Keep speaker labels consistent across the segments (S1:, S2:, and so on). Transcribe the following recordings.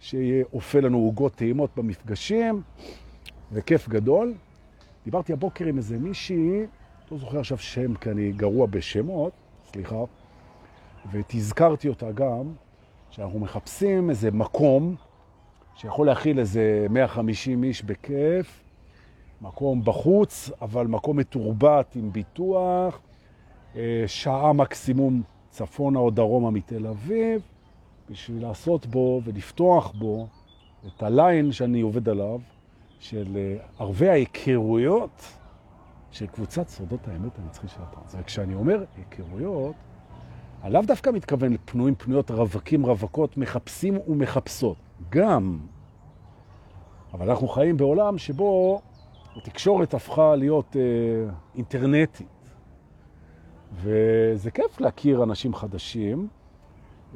S1: שאופה לנו עוגות טעימות במפגשים, וכיף גדול. דיברתי הבוקר עם איזה מישהי, לא זוכר עכשיו שם, כי אני גרוע בשמות, סליחה, ותזכרתי אותה גם, שאנחנו מחפשים איזה מקום שיכול להכיל איזה 150 איש בכיף, מקום בחוץ, אבל מקום מתורבת עם ביטוח, אה, שעה מקסימום צפונה או דרומה מתל אביב, בשביל לעשות בו ולפתוח בו את הליין שאני עובד עליו, של אה, ערבי ההיכרויות של קבוצת סודות האמת הנצחי של הטרנס. וכשאני אומר היכרויות, אני לאו דווקא מתכוון לפנויים, פנויות, רווקים, רווקות, מחפשים ומחפשות. גם. אבל אנחנו חיים בעולם שבו התקשורת הפכה להיות אה, אינטרנטית. וזה כיף להכיר אנשים חדשים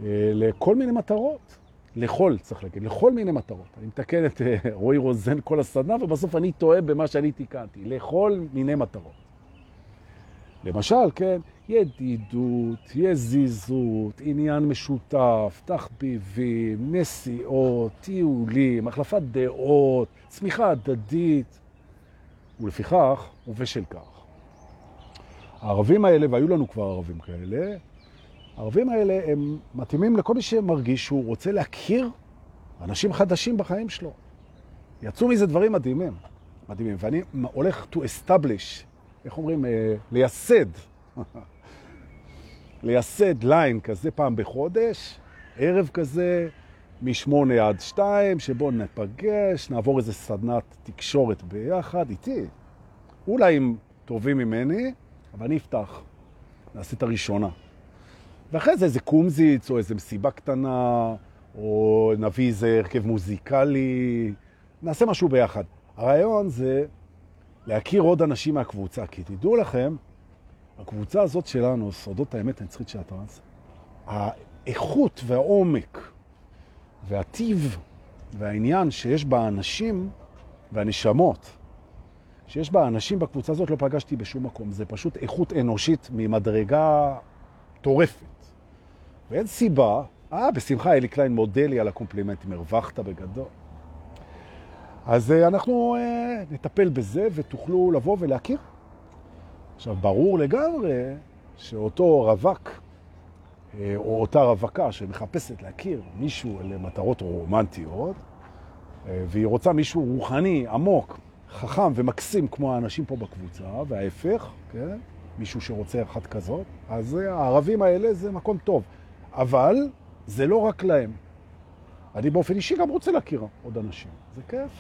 S1: לכל מיני מטרות. לכל, צריך להגיד, לכל מיני מטרות. אני מתקן את אה, רועי רוזן כל הסדנה, ובסוף אני טועה במה שאני תיקנתי. לכל מיני מטרות. למשל, כן, ידידות, יזיזות, עניין משותף, תחביבים, נסיעות, טיולים, החלפת דעות, צמיחה הדדית, ולפיכך, ובשל כך. הערבים האלה, והיו לנו כבר ערבים כאלה, הערבים האלה הם מתאימים לכל מי שמרגיש שהוא רוצה להכיר אנשים חדשים בחיים שלו. יצאו מזה דברים מדהימים, מדהימים. ואני הולך to establish, איך אומרים? אה, לייסד. לייסד ליין כזה פעם בחודש, ערב כזה, משמונה עד שתיים, שבו נפגש, נעבור איזה סדנת תקשורת ביחד, איתי. אולי הם טובים ממני, אבל אני אפתח. נעשה את הראשונה. ואחרי זה איזה קומזיץ, או איזה מסיבה קטנה, או נביא איזה הרכב מוזיקלי, נעשה משהו ביחד. הרעיון זה להכיר עוד אנשים מהקבוצה, כי תדעו לכם, הקבוצה הזאת שלנו, סודות האמת הנצחית של הטרנס, האיכות והעומק והטיב והעניין שיש בה אנשים והנשמות, שיש בה אנשים בקבוצה הזאת לא פגשתי בשום מקום. זה פשוט איכות אנושית ממדרגה טורפת. ואין סיבה, אה, בשמחה, אלי קליין מודה לי על הקומפלימנטים, הרווחת בגדול. אז אה, אנחנו אה, נטפל בזה ותוכלו לבוא ולהכיר. עכשיו, ברור לגמרי שאותו רווק, אה, או אותה רווקה שמחפשת להכיר מישהו למטרות רומנטיות, אה, והיא רוצה מישהו רוחני, עמוק, חכם ומקסים כמו האנשים פה בקבוצה, וההפך, כן? מישהו שרוצה אחת כזאת, אז הערבים האלה זה מקום טוב. אבל זה לא רק להם. אני באופן אישי גם רוצה להכיר עוד אנשים. זה כיף.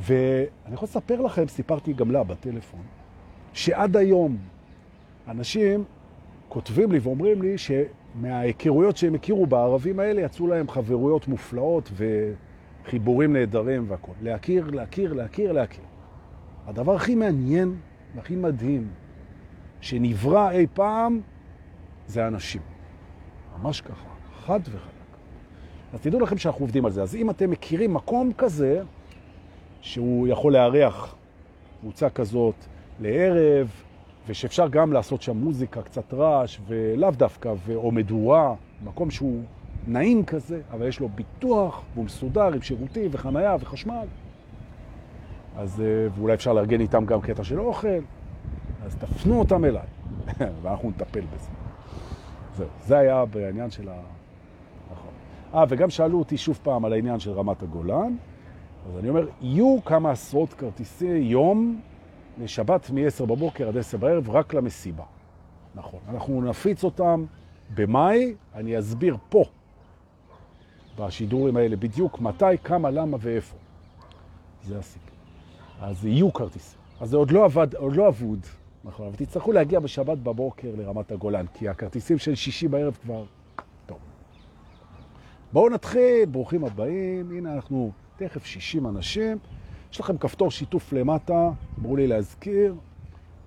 S1: ואני יכול לספר לכם, סיפרתי גם לה בטלפון, שעד היום אנשים כותבים לי ואומרים לי שמההיכרויות שהם הכירו בערבים האלה יצאו להם חברויות מופלאות וחיבורים נהדרים והכל. להכיר, להכיר, להכיר, להכיר. הדבר הכי מעניין והכי מדהים שנברא אי פעם זה אנשים. ממש ככה, חד וחלק. אז תדעו לכם שאנחנו עובדים על זה. אז אם אתם מכירים מקום כזה, שהוא יכול לארח קבוצה כזאת לערב, ושאפשר גם לעשות שם מוזיקה, קצת רעש, ולאו דווקא, או מדורה, מקום שהוא נעים כזה, אבל יש לו ביטוח, והוא מסודר עם שירותים וחנייה וחשמל. אז, אה, ואולי אפשר לארגן איתם גם קטע של אוכל, אז תפנו אותם אליי, ואנחנו נטפל בזה. זהו, זה היה בעניין של ה... נכון. אה, וגם שאלו אותי שוב פעם על העניין של רמת הגולן, אז אני אומר, יהיו כמה עשרות כרטיסי יום לשבת מ-10 בבוקר עד 10 בערב, רק למסיבה. נכון. אנחנו נפיץ אותם במאי, אני אסביר פה, בשידורים האלה, בדיוק מתי, כמה, למה ואיפה. זה הסיפור. אז יהיו כרטיסים. אז זה עוד לא עבד, עוד לא אבוד, נכון, אבל תצטרכו להגיע בשבת בבוקר לרמת הגולן, כי הכרטיסים של שישי בערב כבר... טוב. בואו נתחיל, ברוכים הבאים, הנה אנחנו תכף 60 אנשים. יש לכם כפתור שיתוף למטה, אמרו לי להזכיר,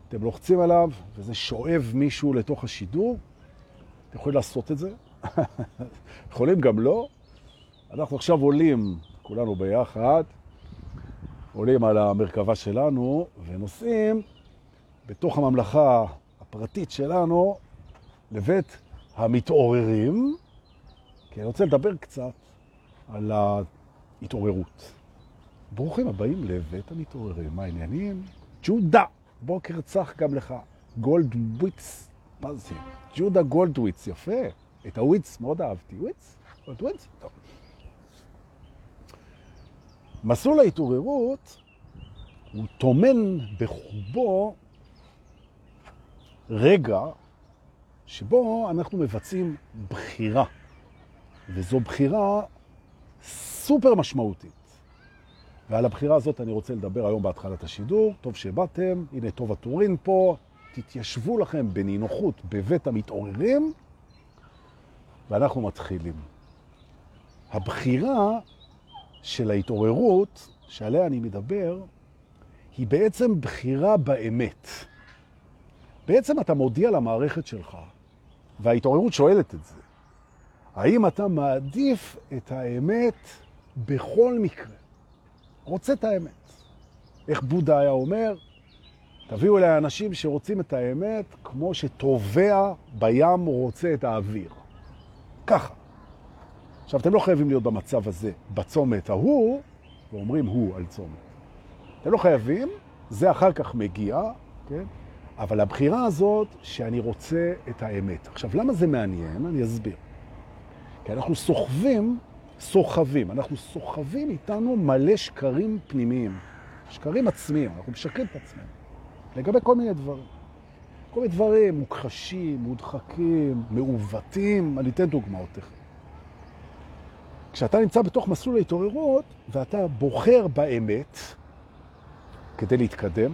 S1: אתם לוחצים עליו, וזה שואב מישהו לתוך השידור. אתם יכולים לעשות את זה, יכולים גם לא. אנחנו עכשיו עולים, כולנו ביחד, עולים על המרכבה שלנו ונוסעים בתוך הממלכה הפרטית שלנו לבית המתעוררים, כי אני רוצה לדבר קצת על ההתעוררות. ברוכים הבאים לבית המתעוררים. מה העניינים? ג'ודה, בוקר צח גם לך. גולדוויץ, מה זה? ג'ודה גולדוויץ, יפה. את הוויץ מאוד אהבתי. וויץ? גולדוויץ? טוב. מסלול ההתעוררות הוא תומן בחובו רגע שבו אנחנו מבצעים בחירה, וזו בחירה סופר משמעותית. ועל הבחירה הזאת אני רוצה לדבר היום בהתחלת השידור. טוב שבאתם, הנה טוב הטורין פה, תתיישבו לכם בנינוחות בבית המתעוררים, ואנחנו מתחילים. הבחירה של ההתעוררות שעליה אני מדבר, היא בעצם בחירה באמת. בעצם אתה מודיע למערכת שלך, וההתעוררות שואלת את זה, האם אתה מעדיף את האמת בכל מקרה? רוצה את האמת. איך בודה היה אומר? תביאו אליי אנשים שרוצים את האמת כמו שטובע בים רוצה את האוויר. ככה. עכשיו, אתם לא חייבים להיות במצב הזה בצומת ההוא, ואומרים הוא על צומת. אתם לא חייבים, זה אחר כך מגיע, כן? אבל הבחירה הזאת שאני רוצה את האמת. עכשיו, למה זה מעניין? אני אסביר. כי אנחנו סוחבים, סוחבים, אנחנו סוחבים איתנו מלא שקרים פנימיים, שקרים עצמיים, אנחנו משקרים את עצמנו, לגבי כל מיני דברים. כל מיני דברים מוכחשים, מודחקים, מעוותים, אני אתן דוגמאות תכף. כשאתה נמצא בתוך מסלול ההתעוררות ואתה בוחר באמת כדי להתקדם,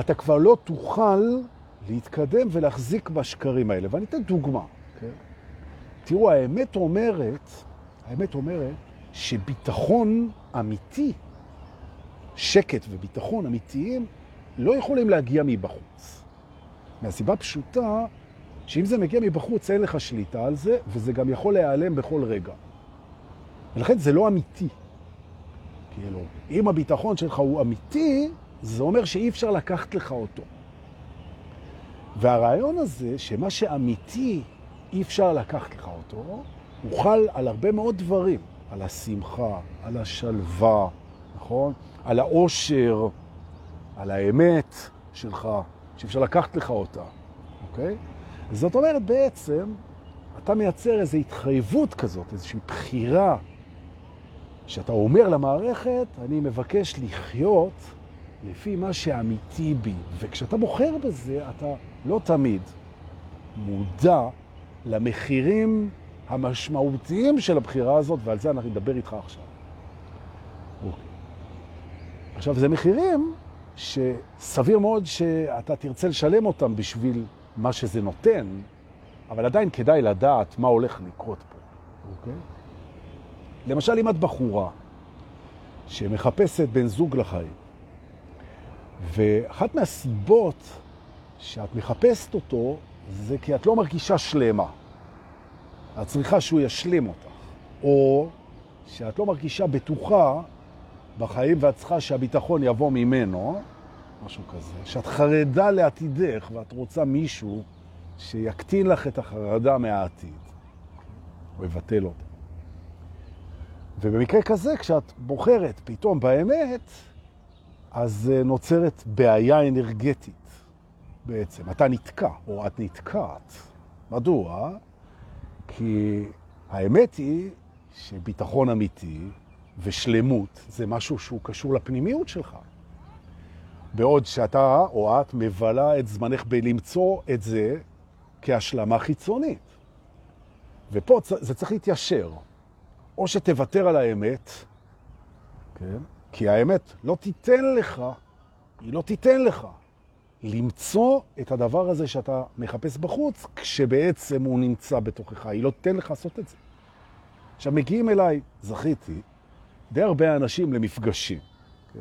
S1: אתה כבר לא תוכל להתקדם ולהחזיק בשקרים האלה. ואני אתן דוגמה. Okay? כן? תראו, האמת אומרת, האמת אומרת שביטחון אמיתי, שקט וביטחון אמיתיים, לא יכולים להגיע מבחוץ. מהסיבה פשוטה, שאם זה מגיע מבחוץ, אין לך שליטה על זה, וזה גם יכול להיעלם בכל רגע. ולכן זה לא אמיתי. כאילו, אם הביטחון שלך הוא אמיתי, זה אומר שאי אפשר לקחת לך אותו. והרעיון הזה, שמה שאמיתי אי אפשר לקחת לך אותו, הוא חל על הרבה מאוד דברים. על השמחה, על השלווה, נכון? על האושר, על האמת שלך, שאפשר לקחת לך אותה, אוקיי? זאת אומרת, בעצם, אתה מייצר איזו התחייבות כזאת, איזושהי בחירה, שאתה אומר למערכת, אני מבקש לחיות לפי מה שאמיתי בי. וכשאתה בוחר בזה, אתה לא תמיד מודע למחירים המשמעותיים של הבחירה הזאת, ועל זה אנחנו נדבר איתך עכשיו. אוקיי. עכשיו, זה מחירים שסביר מאוד שאתה תרצה לשלם אותם בשביל מה שזה נותן, אבל עדיין כדאי לדעת מה הולך לקרות פה. אוקיי? למשל, אם את בחורה שמחפשת בן זוג לחיים, ואחת מהסיבות שאת מחפשת אותו זה כי את לא מרגישה שלמה. את צריכה שהוא ישלים אותך. או שאת לא מרגישה בטוחה בחיים ואת צריכה שהביטחון יבוא ממנו, משהו כזה, שאת חרדה לעתידך ואת רוצה מישהו שיקטין לך את החרדה מהעתיד, או יבטל אותה. ובמקרה כזה, כשאת בוחרת פתאום באמת, אז אה, נוצרת בעיה אנרגטית בעצם. אתה נתקע, או את נתקעת. מדוע? כי האמת היא שביטחון אמיתי ושלמות זה משהו שהוא קשור לפנימיות שלך. בעוד שאתה או את מבלה את זמנך בלמצוא את זה כהשלמה חיצונית. ופה זה צריך להתיישר. או שתוותר על האמת, כן? כי האמת לא תיתן לך, היא לא תיתן לך למצוא את הדבר הזה שאתה מחפש בחוץ, כשבעצם הוא נמצא בתוכך. היא לא תיתן לך לעשות את זה. עכשיו, מגיעים אליי, זכיתי, די הרבה אנשים למפגשים. כן?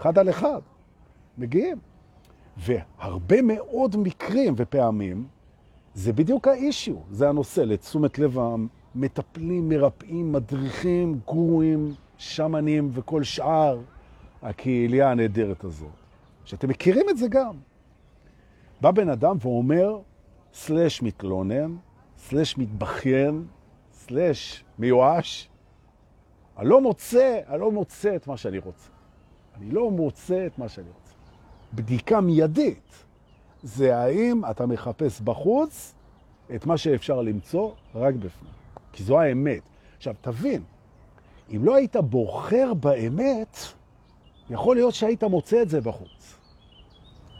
S1: אחד על אחד. מגיעים. והרבה מאוד מקרים ופעמים, זה בדיוק האישיו, זה הנושא, לתשומת לב המטפלים, מרפאים, מדריכים, גורים, שמנים וכל שאר הקהילייה הנהדרת הזאת. שאתם מכירים את זה גם. בא בן אדם ואומר, סלש מתלונן, סלש מתבכיין, סלש מיואש, אני לא מוצא, אני לא מוצא את מה שאני רוצה. אני לא מוצא את מה שאני רוצה. בדיקה מיידית זה האם אתה מחפש בחוץ את מה שאפשר למצוא רק בפנים. כי זו האמת. עכשיו, תבין, אם לא היית בוחר באמת, יכול להיות שהיית מוצא את זה בחוץ.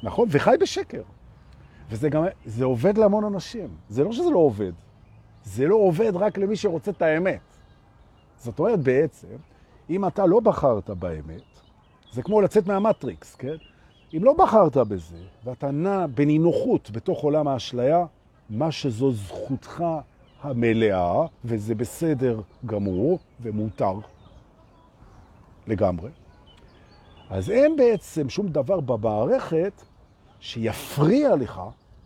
S1: נכון? וחי בשקר. וזה גם, זה עובד להמון אנשים. זה לא שזה לא עובד. זה לא עובד רק למי שרוצה את האמת. זאת אומרת, בעצם, אם אתה לא בחרת באמת, זה כמו לצאת מהמטריקס, כן? אם לא בחרת בזה, ואתה נע בנינוחות בתוך עולם האשליה, מה שזו זכותך המלאה, וזה בסדר גמור ומותר לגמרי, אז אין בעצם שום דבר במערכת שיפריע לך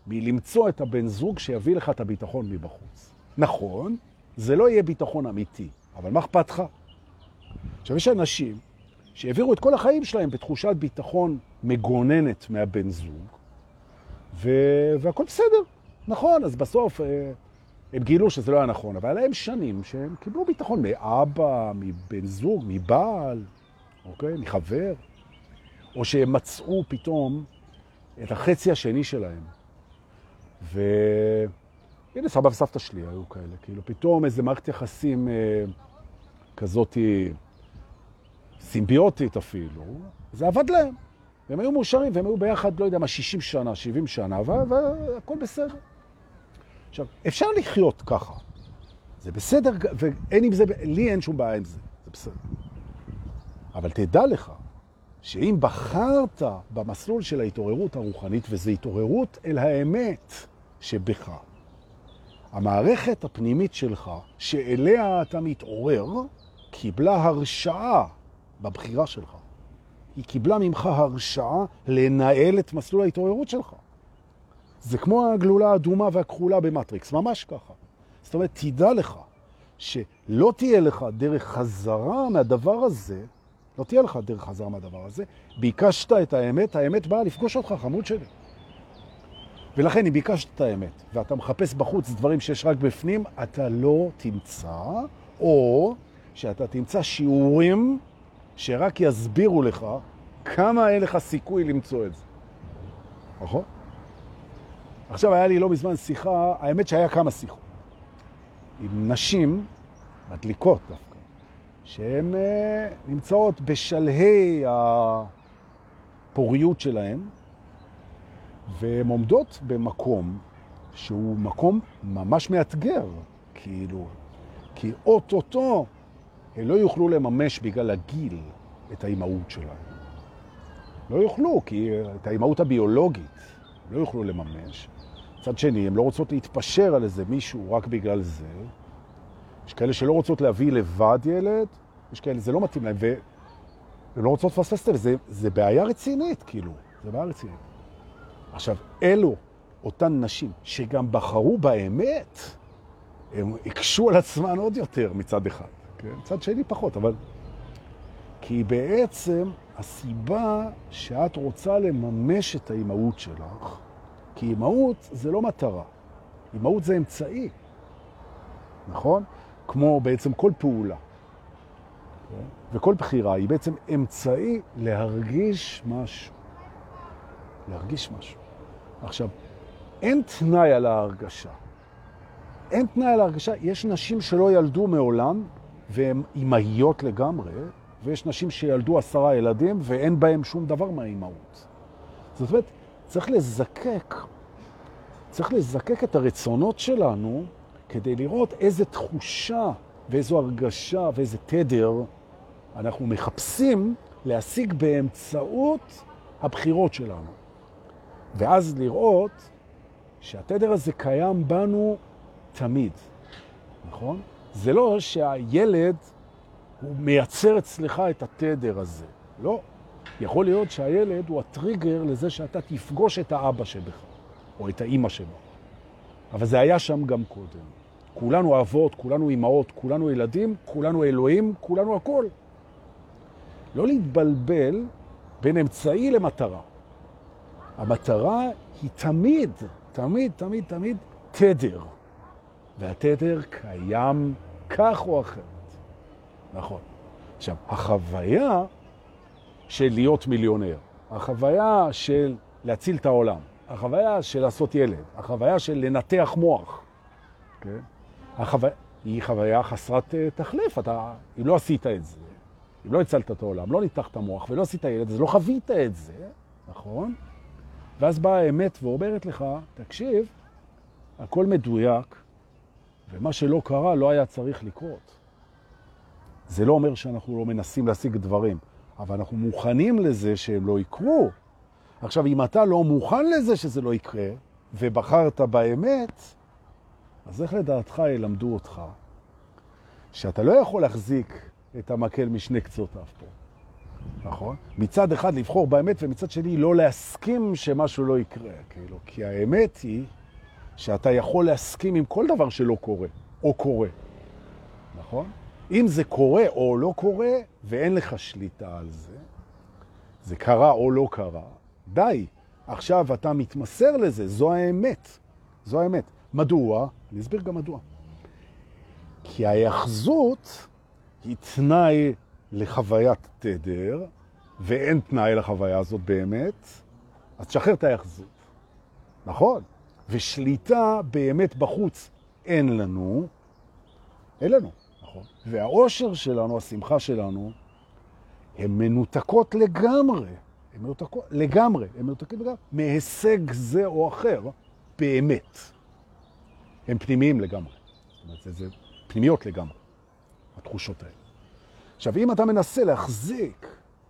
S1: מלמצוא את הבן זוג שיביא לך את הביטחון מבחוץ. נכון, זה לא יהיה ביטחון אמיתי, אבל מה אכפת לך? עכשיו, יש אנשים שהעבירו את כל החיים שלהם בתחושת ביטחון מגוננת מהבן זוג, ו... והכל בסדר. נכון, אז בסוף אה, הם גילו שזה לא היה נכון, אבל היה להם שנים שהם קיבלו ביטחון מאבא, מבן זוג, מבעל, אוקיי? מחבר, או שהם מצאו פתאום את החצי השני שלהם. והנה, סבא וסבתא שלי היו כאלה, כאילו פתאום איזה מערכת יחסים אה, כזאת סימביוטית אפילו, זה עבד להם. והם היו מאושרים, והם היו ביחד, לא יודע מה, 60 שנה, 70 שנה, והכל בסדר. עכשיו, אפשר לחיות ככה. זה בסדר, ואין עם זה, לי אין שום בעיה עם זה, זה בסדר. אבל תדע לך, שאם בחרת במסלול של ההתעוררות הרוחנית, וזו התעוררות אל האמת שבך, המערכת הפנימית שלך, שאליה אתה מתעורר, קיבלה הרשאה בבחירה שלך. היא קיבלה ממך הרשאה לנהל את מסלול ההתעוררות שלך. זה כמו הגלולה האדומה והכחולה במטריקס, ממש ככה. זאת אומרת, תדע לך שלא תהיה לך דרך חזרה מהדבר הזה, לא תהיה לך דרך חזרה מהדבר הזה, ביקשת את האמת, האמת באה לפגוש אותך, חמוד שלי. ולכן, אם ביקשת את האמת, ואתה מחפש בחוץ דברים שיש רק בפנים, אתה לא תמצא, או שאתה תמצא שיעורים שרק יסבירו לך כמה אין לך סיכוי למצוא את זה. נכון? עכשיו היה לי לא מזמן שיחה, האמת שהיה כמה שיחות, עם נשים מדליקות דווקא, שהן uh, נמצאות בשלהי הפוריות שלהן, והן עומדות במקום שהוא מקום ממש מאתגר, כאילו, כי אוטוטו הם לא יוכלו לממש בגלל הגיל את האימהות שלהם. לא יוכלו, כי את האימהות הביולוגית לא יוכלו לממש. מצד שני, הן לא רוצות להתפשר על איזה מישהו רק בגלל זה. יש כאלה שלא רוצות להביא לבד ילד, יש כאלה, זה לא מתאים להם, והן לא רוצות לפספס את זה, זה בעיה רצינית, כאילו, זה בעיה רצינית. עכשיו, אלו, אותן נשים שגם בחרו באמת, הם הקשו על עצמן עוד יותר מצד אחד. כן? מצד שני פחות, אבל... כי בעצם הסיבה שאת רוצה לממש את האימהות שלך, כי אימהות זה לא מטרה, אימהות זה אמצעי, נכון? כמו בעצם כל פעולה. וכל בחירה היא בעצם אמצעי להרגיש משהו. להרגיש משהו. עכשיו, אין תנאי על ההרגשה. אין תנאי על ההרגשה. יש נשים שלא ילדו מעולם, והן אימהיות לגמרי, ויש נשים שילדו עשרה ילדים ואין בהם שום דבר מהאימהות. זאת אומרת, צריך לזקק, צריך לזקק את הרצונות שלנו כדי לראות איזה תחושה ואיזו הרגשה ואיזה תדר אנחנו מחפשים להשיג באמצעות הבחירות שלנו. ואז לראות שהתדר הזה קיים בנו תמיד, נכון? זה לא שהילד הוא מייצר אצלך את התדר הזה. לא. יכול להיות שהילד הוא הטריגר לזה שאתה תפגוש את האבא שבך, או את האימא שבך. אבל זה היה שם גם קודם. כולנו אבות, כולנו אימהות, כולנו ילדים, כולנו אלוהים, כולנו הכל. לא להתבלבל בין אמצעי למטרה. המטרה היא תמיד, תמיד, תמיד, תמיד תדר. והתדר קיים כך או אחרת. נכון. עכשיו, החוויה של להיות מיליונר, החוויה של להציל את העולם, החוויה של לעשות ילד, החוויה של לנתח מוח, כן? החוויה, היא חוויה חסרת uh, תחליף. אתה, אם לא עשית את זה, אם לא הצלת את העולם, לא ניתחת מוח ולא עשית ילד, אז לא חווית את זה, נכון? ואז באה האמת ואומרת לך, תקשיב, הכל מדויק, ומה שלא קרה לא היה צריך לקרות. זה לא אומר שאנחנו לא מנסים להשיג דברים, אבל אנחנו מוכנים לזה שהם לא יקרו. עכשיו, אם אתה לא מוכן לזה שזה לא יקרה, ובחרת באמת, אז איך לדעתך ילמדו אותך שאתה לא יכול להחזיק את המקל משני קצותיו פה, נכון? מצד אחד לבחור באמת, ומצד שני לא להסכים שמשהו לא יקרה, כאילו, כי האמת היא שאתה יכול להסכים עם כל דבר שלא קורה, או קורה, נכון? אם זה קורה או לא קורה, ואין לך שליטה על זה, זה קרה או לא קרה, די. עכשיו אתה מתמסר לזה, זו האמת. זו האמת. מדוע? אני אסביר גם מדוע. כי ההיאחזות היא תנאי לחוויית תדר, ואין תנאי לחוויה הזאת באמת, אז תשחרר את ההיאחזות. נכון? ושליטה באמת בחוץ אין לנו, אין לנו, נכון? והאושר שלנו, השמחה שלנו, הן מנותקות לגמרי, הן מנותקות לגמרי, הן מנותקות לגמרי, מהישג זה או אחר, באמת. הן פנימיים לגמרי. זאת אומרת, זה, זה פנימיות לגמרי, התחושות האלה. עכשיו, אם אתה מנסה להחזיק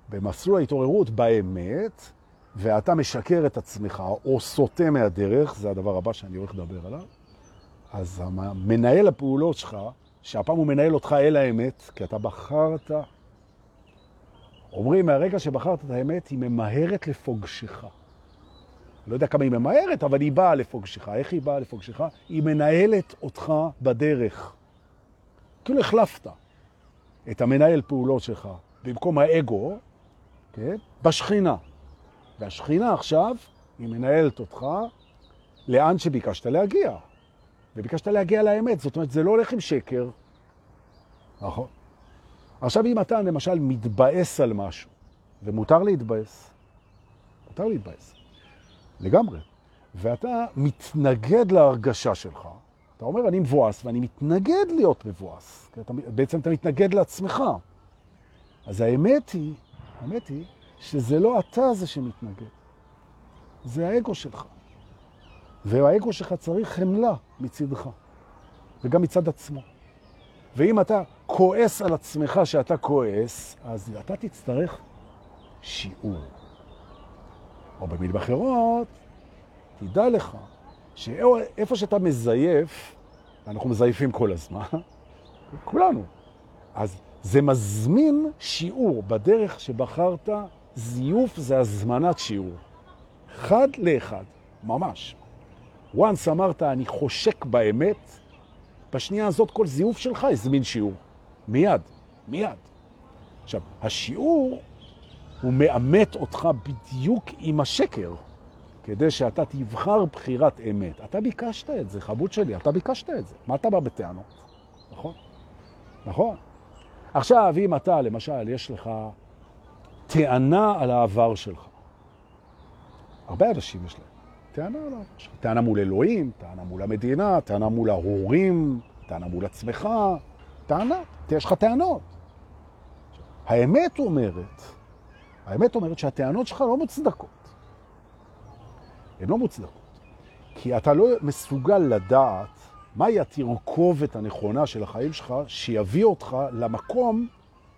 S1: במסלול ההתעוררות באמת, ואתה משקר את עצמך או סוטה מהדרך, זה הדבר הבא שאני הולך לדבר עליו, אז מנהל הפעולות שלך, שהפעם הוא מנהל אותך אל האמת, כי אתה בחרת, אומרים, מהרגע שבחרת את האמת, היא ממהרת לפוגשך. לא יודע כמה היא ממהרת, אבל היא באה לפוגשך. איך היא באה לפוגשך? היא מנהלת אותך בדרך. כאילו החלפת את המנהל פעולות שלך במקום האגו, כן? בשכינה. והשכינה עכשיו, היא מנהלת אותך לאן שביקשת להגיע. וביקשת להגיע לאמת. זאת אומרת, זה לא הולך עם שקר. נכון. עכשיו, אם אתה למשל מתבאס על משהו, ומותר להתבאס, מותר להתבאס, לגמרי, ואתה מתנגד להרגשה שלך, אתה אומר, אני מבואס, ואני מתנגד להיות מבואס. אתה, בעצם אתה מתנגד לעצמך. אז האמת היא, האמת היא, שזה לא אתה זה שמתנגד, זה האגו שלך. והאגו שלך צריך חמלה מצדך, וגם מצד עצמו. ואם אתה כועס על עצמך שאתה כועס, אז אתה תצטרך שיעור. או במילים אחרות, תדע לך שאיפה שאתה מזייף, אנחנו מזייפים כל הזמן, כולנו, אז זה מזמין שיעור בדרך שבחרת, זיוף זה הזמנת שיעור. אחד לאחד, ממש. Once אמרת, אני חושק באמת, בשנייה הזאת כל זיוף שלך הזמין שיעור. מיד, מיד. עכשיו, השיעור הוא מאמת אותך בדיוק עם השקר. כדי שאתה תבחר בחירת אמת. אתה ביקשת את זה, חבוד שלי, אתה ביקשת את זה. מה אתה בא בטענות? נכון? נכון. עכשיו, אם אתה, למשל, יש לך טענה על העבר שלך, הרבה אנשים יש להם טענה על העבר שלך. טענה מול אלוהים, טענה מול המדינה, טענה מול ההורים, טענה מול עצמך, טענה, יש לך טענות. האמת אומרת, האמת אומרת שהטענות שלך לא מוצדקות. הן לא מוצדקות. כי אתה לא מסוגל לדעת מהי התרכובת הנכונה של החיים שלך, שיביא אותך למקום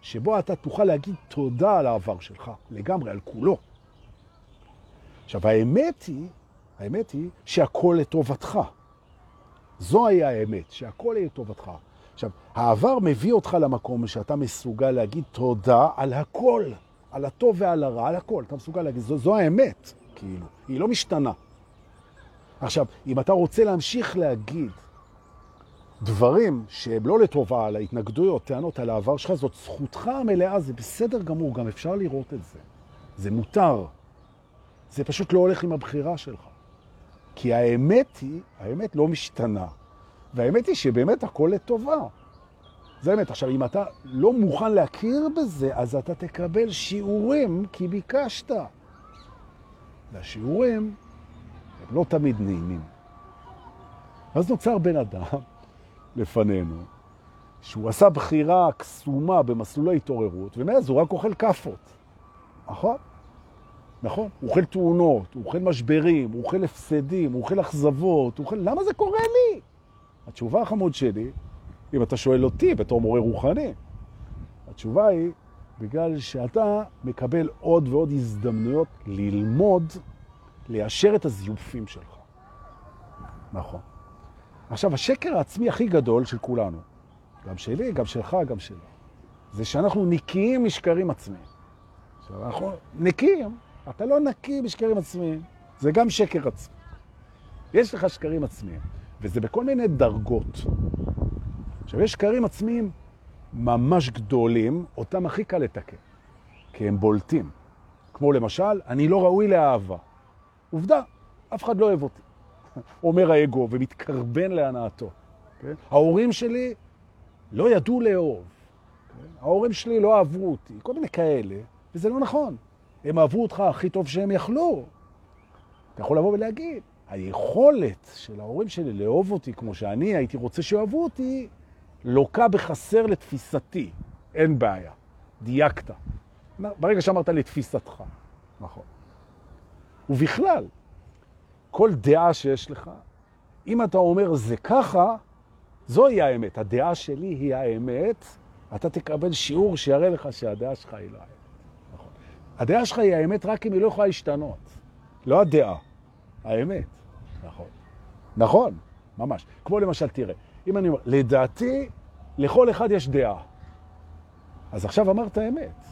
S1: שבו אתה תוכל להגיד תודה על העבר שלך, לגמרי, על כולו. עכשיו, האמת היא, האמת היא שהכל לטובתך. זו היה האמת, שהכל יהיה לטובתך. עכשיו, העבר מביא אותך למקום שאתה מסוגל להגיד תודה על הכל, על הטוב ועל הרע, על הכל. אתה מסוגל להגיד, זו, זו האמת. כאילו, היא לא משתנה. עכשיו, אם אתה רוצה להמשיך להגיד דברים שהם לא לטובה על ההתנגדויות, טענות על העבר שלך, זאת זכותך המלאה, זה בסדר גמור, גם אפשר לראות את זה. זה מותר. זה פשוט לא הולך עם הבחירה שלך. כי האמת היא, האמת לא משתנה. והאמת היא שבאמת הכל לטובה. זה האמת. עכשיו, אם אתה לא מוכן להכיר בזה, אז אתה תקבל שיעורים כי ביקשת. והשיעורים הם לא תמיד נעימים. אז נוצר בן אדם לפנינו, שהוא עשה בחירה קסומה במסלולי התעוררות, ומאז הוא רק אוכל כפות. נכון? נכון? הוא אוכל תאונות, הוא אוכל משברים, הוא אוכל הפסדים, הוא אוכל אכזבות, הוא אוכל... למה זה קורה לי? התשובה החמוד שלי, אם אתה שואל אותי בתור מורה רוחני, התשובה היא, בגלל שאתה מקבל עוד ועוד הזדמנויות ללמוד, ליישר את הזיופים שלך. נכון. עכשיו, השקר העצמי הכי גדול של כולנו, גם שלי, גם שלך, גם שלו, זה שאנחנו נקיים משקרים עצמיים. עכשיו, אנחנו נקיים, אתה לא נקי משקרים עצמיים, זה גם שקר עצמי. יש לך שקרים עצמיים, וזה בכל מיני דרגות. עכשיו, יש שקרים עצמיים ממש גדולים, אותם הכי קל לתקן, כי הם בולטים. כמו למשל, אני לא ראוי לאהבה. עובדה, אף אחד לא אוהב אותי. אומר האגו ומתקרבן להנאתו. כן? ההורים שלי לא ידעו לאהוב. כן? ההורים שלי לא אהבו אותי, כל מיני כאלה, וזה לא נכון. הם אהבו אותך הכי טוב שהם יכלו. אתה יכול לבוא ולהגיד, היכולת של ההורים שלי לאהוב אותי כמו שאני הייתי רוצה שאוהבו אותי, לוקה בחסר לתפיסתי. אין בעיה. דייקת. ברגע שאמרת לתפיסתך. נכון. ובכלל, כל דעה שיש לך, אם אתה אומר זה ככה, זוהי האמת. הדעה שלי היא האמת, אתה תקבל שיעור שיראה לך שהדעה שלך היא לא האמת. הדעה שלך היא האמת רק אם היא לא יכולה להשתנות. לא הדעה, האמת. נכון. נכון, ממש. כמו למשל, תראה, אם אני אומר, לדעתי, לכל אחד יש דעה. אז עכשיו אמרת אמת.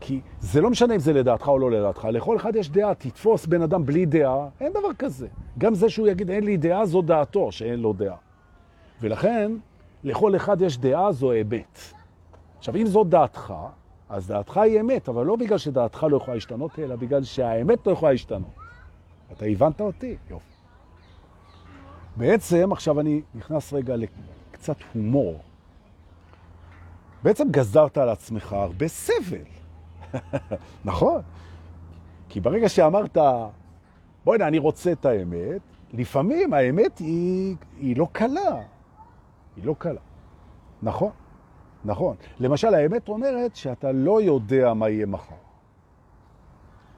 S1: כי זה לא משנה אם זה לדעתך או לא לדעתך, לכל אחד יש דעה, תתפוס בן אדם בלי דעה, אין דבר כזה. גם זה שהוא יגיד אין לי דעה, זו דעתו שאין לו דעה. ולכן, לכל אחד יש דעה, זו אמת. עכשיו, אם זו דעתך, אז דעתך היא אמת, אבל לא בגלל שדעתך לא יכולה להשתנות, אלא בגלל שהאמת לא יכולה להשתנות. אתה הבנת אותי? יופי. בעצם, עכשיו אני נכנס רגע לקצת הומור. בעצם גזרת על עצמך הרבה סבל. נכון. כי ברגע שאמרת, בואי אני רוצה את האמת, לפעמים האמת היא, היא לא קלה. היא לא קלה. נכון, נכון. למשל, האמת אומרת שאתה לא יודע מה יהיה מחר.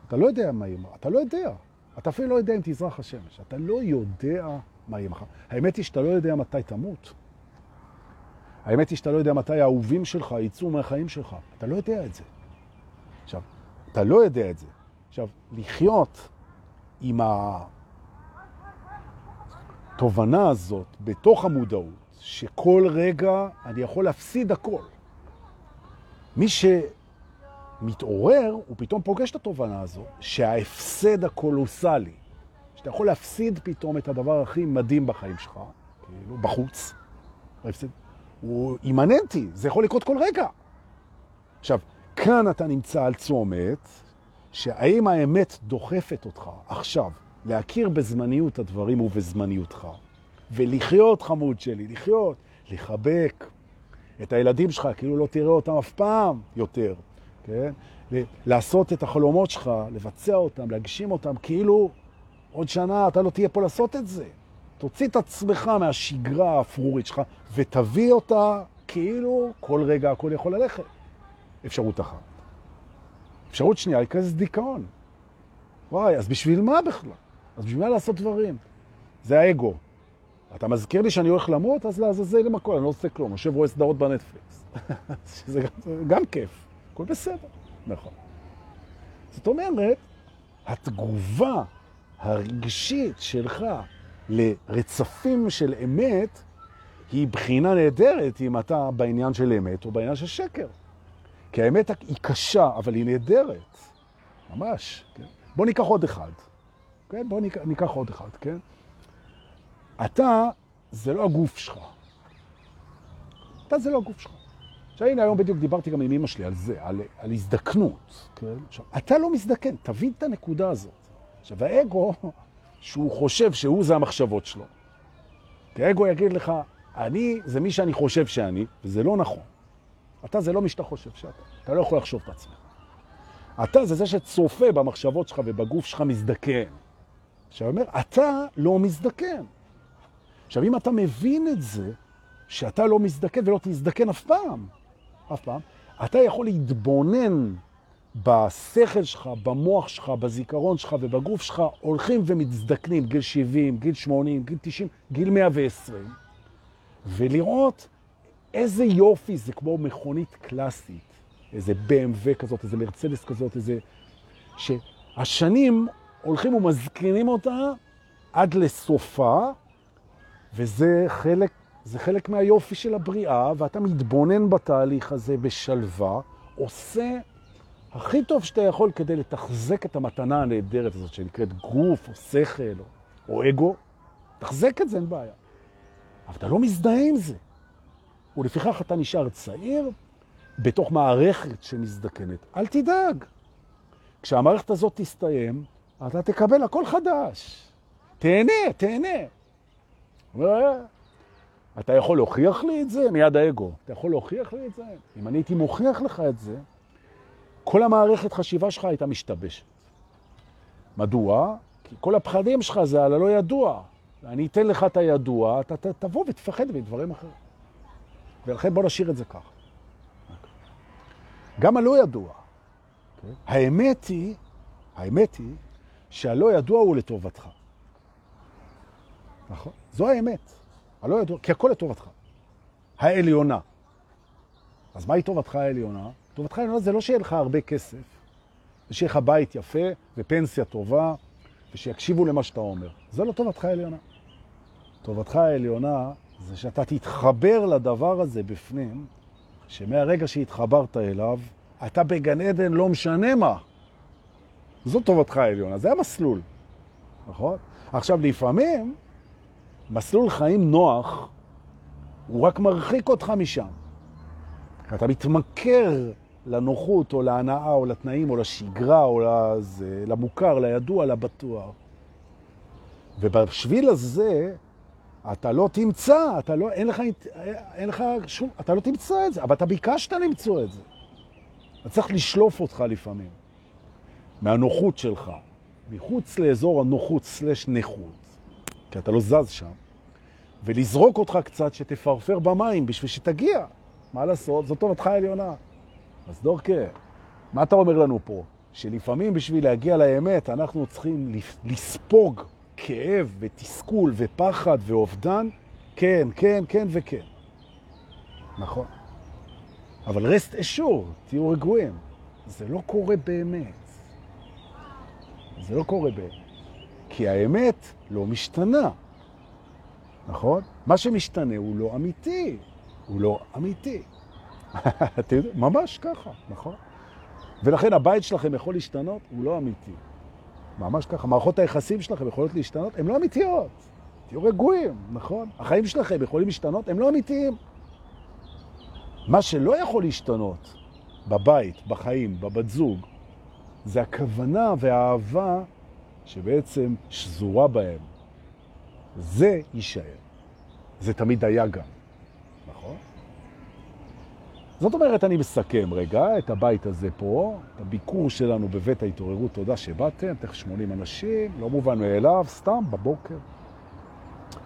S1: אתה לא יודע מה יהיה מחר. אתה לא יודע. אתה אפילו לא יודע אם תזרח השמש. אתה לא יודע מה יהיה מחר. האמת היא שאתה לא יודע מתי תמות. האמת היא שאתה לא יודע מתי האהובים שלך יצאו מהחיים שלך. אתה לא יודע את זה. עכשיו, אתה לא יודע את זה. עכשיו, לחיות עם התובנה הזאת בתוך המודעות, שכל רגע אני יכול להפסיד הכל. מי שמתעורר, הוא פתאום פוגש את התובנה הזו, שההפסד הקולוסלי, שאתה יכול להפסיד פתאום את הדבר הכי מדהים בחיים שלך, כאילו, בחוץ, ההפסד, הוא אימננטי, זה יכול לקרות כל רגע. עכשיו, כאן אתה נמצא על צומת, שהאם האמת דוחפת אותך עכשיו להכיר בזמניות הדברים ובזמניותך, ולחיות, חמוד שלי, לחיות, לחבק את הילדים שלך, כאילו לא תראה אותם אף פעם יותר, כן? לעשות את החלומות שלך, לבצע אותם, להגשים אותם, כאילו עוד שנה אתה לא תהיה פה לעשות את זה. תוציא את עצמך מהשגרה האפרורית שלך ותביא אותה כאילו כל רגע הכל יכול ללכת. אפשרות אחת. אפשרות שנייה היא כזה דיכאון. וואי, אז בשביל מה בכלל? אז בשביל מה לעשות דברים? זה האגו. אתה מזכיר לי שאני הולך למות, אז לעזאזל עם הכל, אני לא עושה כלום, יושב רואה סדרות בנטפליקס. שזה גם, גם כיף, הכל בסדר, נכון. זאת אומרת, התגובה הרגשית שלך לרצפים של אמת היא בחינה נהדרת אם אתה בעניין של אמת או בעניין של שקר. כי האמת היא קשה, אבל היא נהדרת. ממש. כן? בוא ניקח עוד אחד. כן? בוא ניקח, ניקח עוד אחד, כן? אתה, זה לא הגוף שלך. אתה זה לא הגוף שלך. עכשיו הנה, היום בדיוק דיברתי גם עם אמא שלי על זה, על, על הזדקנות. כן? עכשיו, אתה לא מזדקן, תבין את הנקודה הזאת. עכשיו, האגו, שהוא חושב שהוא זה המחשבות שלו. כי האגו יגיד לך, אני זה מי שאני חושב שאני, וזה לא נכון. אתה זה לא מי שאתה חושב שאתה. אתה לא יכול לחשוב את עצמך. אתה זה זה שצופה במחשבות שלך ובגוף שלך מזדקן. עכשיו, אומר, אתה לא מזדקן. עכשיו, אם אתה מבין את זה, שאתה לא מזדקן ולא תזדקן אף פעם, אף פעם, אתה יכול להתבונן בשכל שלך, במוח שלך, בזיכרון שלך ובגוף שלך, הולכים ומזדקנים, גיל 70, גיל 80, גיל 90, גיל 120, ולראות איזה יופי, זה כמו מכונית קלאסית, איזה BMW כזאת, איזה מרצדס כזאת, איזה... שהשנים הולכים ומזקינים אותה עד לסופה, וזה חלק, זה חלק מהיופי של הבריאה, ואתה מתבונן בתהליך הזה בשלווה, עושה הכי טוב שאתה יכול כדי לתחזק את המתנה הנהדרת הזאת, שנקראת גוף או שכל או, או אגו. תחזק את זה, אין בעיה. אבל אתה לא מזדהה עם זה. ולפיכך אתה נשאר צעיר בתוך מערכת שמזדקנת. אל תדאג. כשהמערכת הזאת תסתיים, אתה תקבל הכל חדש. תהנה, תהנה. אתה יכול להוכיח לי את זה? מיד האגו. אתה יכול להוכיח לי את זה? אם אני הייתי מוכיח לך את זה, כל המערכת חשיבה שלך הייתה משתבשת. מדוע? כי כל הפחדים שלך זה על הלא ידוע. אני אתן לך את הידוע, אתה תבוא ותפחד מדברים אחרים. ולכן בוא נשאיר את זה ככה. גם הלא ידוע. Okay. כן? האמת היא, האמת היא שהלא ידוע הוא לטובתך. נכון? זו האמת. הלא ידוע, כי הכל לטובתך. העליונה. אז מהי טובתך העליונה? טובתך העליונה זה לא שיהיה לך הרבה כסף, ושיהיה לך בית יפה ופנסיה טובה, ושיקשיבו למה שאתה אומר. זו לא טובתך העליונה. טובתך העליונה זה שאתה תתחבר לדבר הזה בפנים, שמהרגע שהתחברת אליו, אתה בגן עדן לא משנה מה. זו טובתך העליונה, זה המסלול, נכון? עכשיו, לפעמים, מסלול חיים נוח, הוא רק מרחיק אותך משם. אתה מתמכר לנוחות או להנאה או לתנאים או לשגרה או לזה, למוכר, לידוע, לבטוח. ובשביל הזה אתה לא תמצא, אתה לא, אין לך, אין לך שום, אתה לא תמצא את זה, אבל אתה ביקשת למצוא את זה. אתה צריך לשלוף אותך לפעמים מהנוחות שלך, מחוץ לאזור הנוחות סלש נכות, כי אתה לא זז שם, ולזרוק אותך קצת שתפרפר במים בשביל שתגיע. מה לעשות? זו טובתך העליונה. אז דורקה, מה אתה אומר לנו פה? שלפעמים בשביל להגיע לאמת אנחנו צריכים לספוג כאב ותסכול ופחד ואובדן? כן, כן, כן וכן. נכון. אבל רסט אשור, תהיו רגועים. זה לא קורה באמת. זה לא קורה באמת. כי האמת לא משתנה. נכון? מה שמשתנה הוא לא אמיתי. הוא לא אמיתי. אתה יודע, ממש ככה, נכון? ולכן הבית שלכם יכול להשתנות, הוא לא אמיתי. ממש ככה. מערכות היחסים שלכם יכולות להשתנות, הן לא אמיתיות. תהיו רגועים, נכון? החיים שלכם יכולים להשתנות, הם לא אמיתיים. מה שלא יכול להשתנות בבית, בחיים, בבת זוג, זה הכוונה והאהבה שבעצם שזורה בהם. זה יישאר. זה תמיד היה גם. זאת אומרת, אני מסכם רגע את הבית הזה פה, את הביקור שלנו בבית ההתעוררות, תודה שבאתם, תכף 80 אנשים, לא מובן מאליו, סתם בבוקר.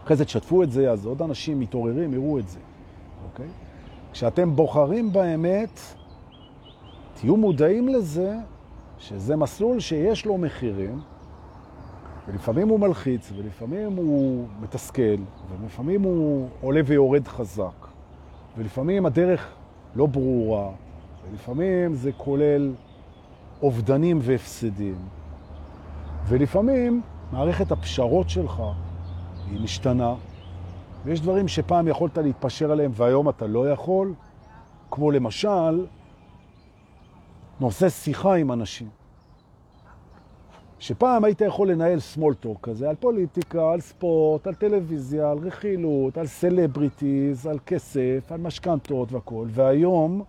S1: אחרי זה תשתפו את זה, אז עוד אנשים מתעוררים, יראו את זה, אוקיי? כשאתם בוחרים באמת, תהיו מודעים לזה שזה מסלול שיש לו מחירים, ולפעמים הוא מלחיץ, ולפעמים הוא מתסכל, ולפעמים הוא עולה ויורד חזק, ולפעמים הדרך לא ברורה, ולפעמים זה כולל אובדנים והפסדים, ולפעמים מערכת הפשרות שלך היא משתנה, ויש דברים שפעם יכולת להתפשר עליהם והיום אתה לא יכול, כמו למשל נושא שיחה עם אנשים. שפעם היית יכול לנהל small talk כזה על פוליטיקה, על ספורט, על טלוויזיה, על רכילות, על סלבריטיז, על כסף, על משכנתות והכל, והיום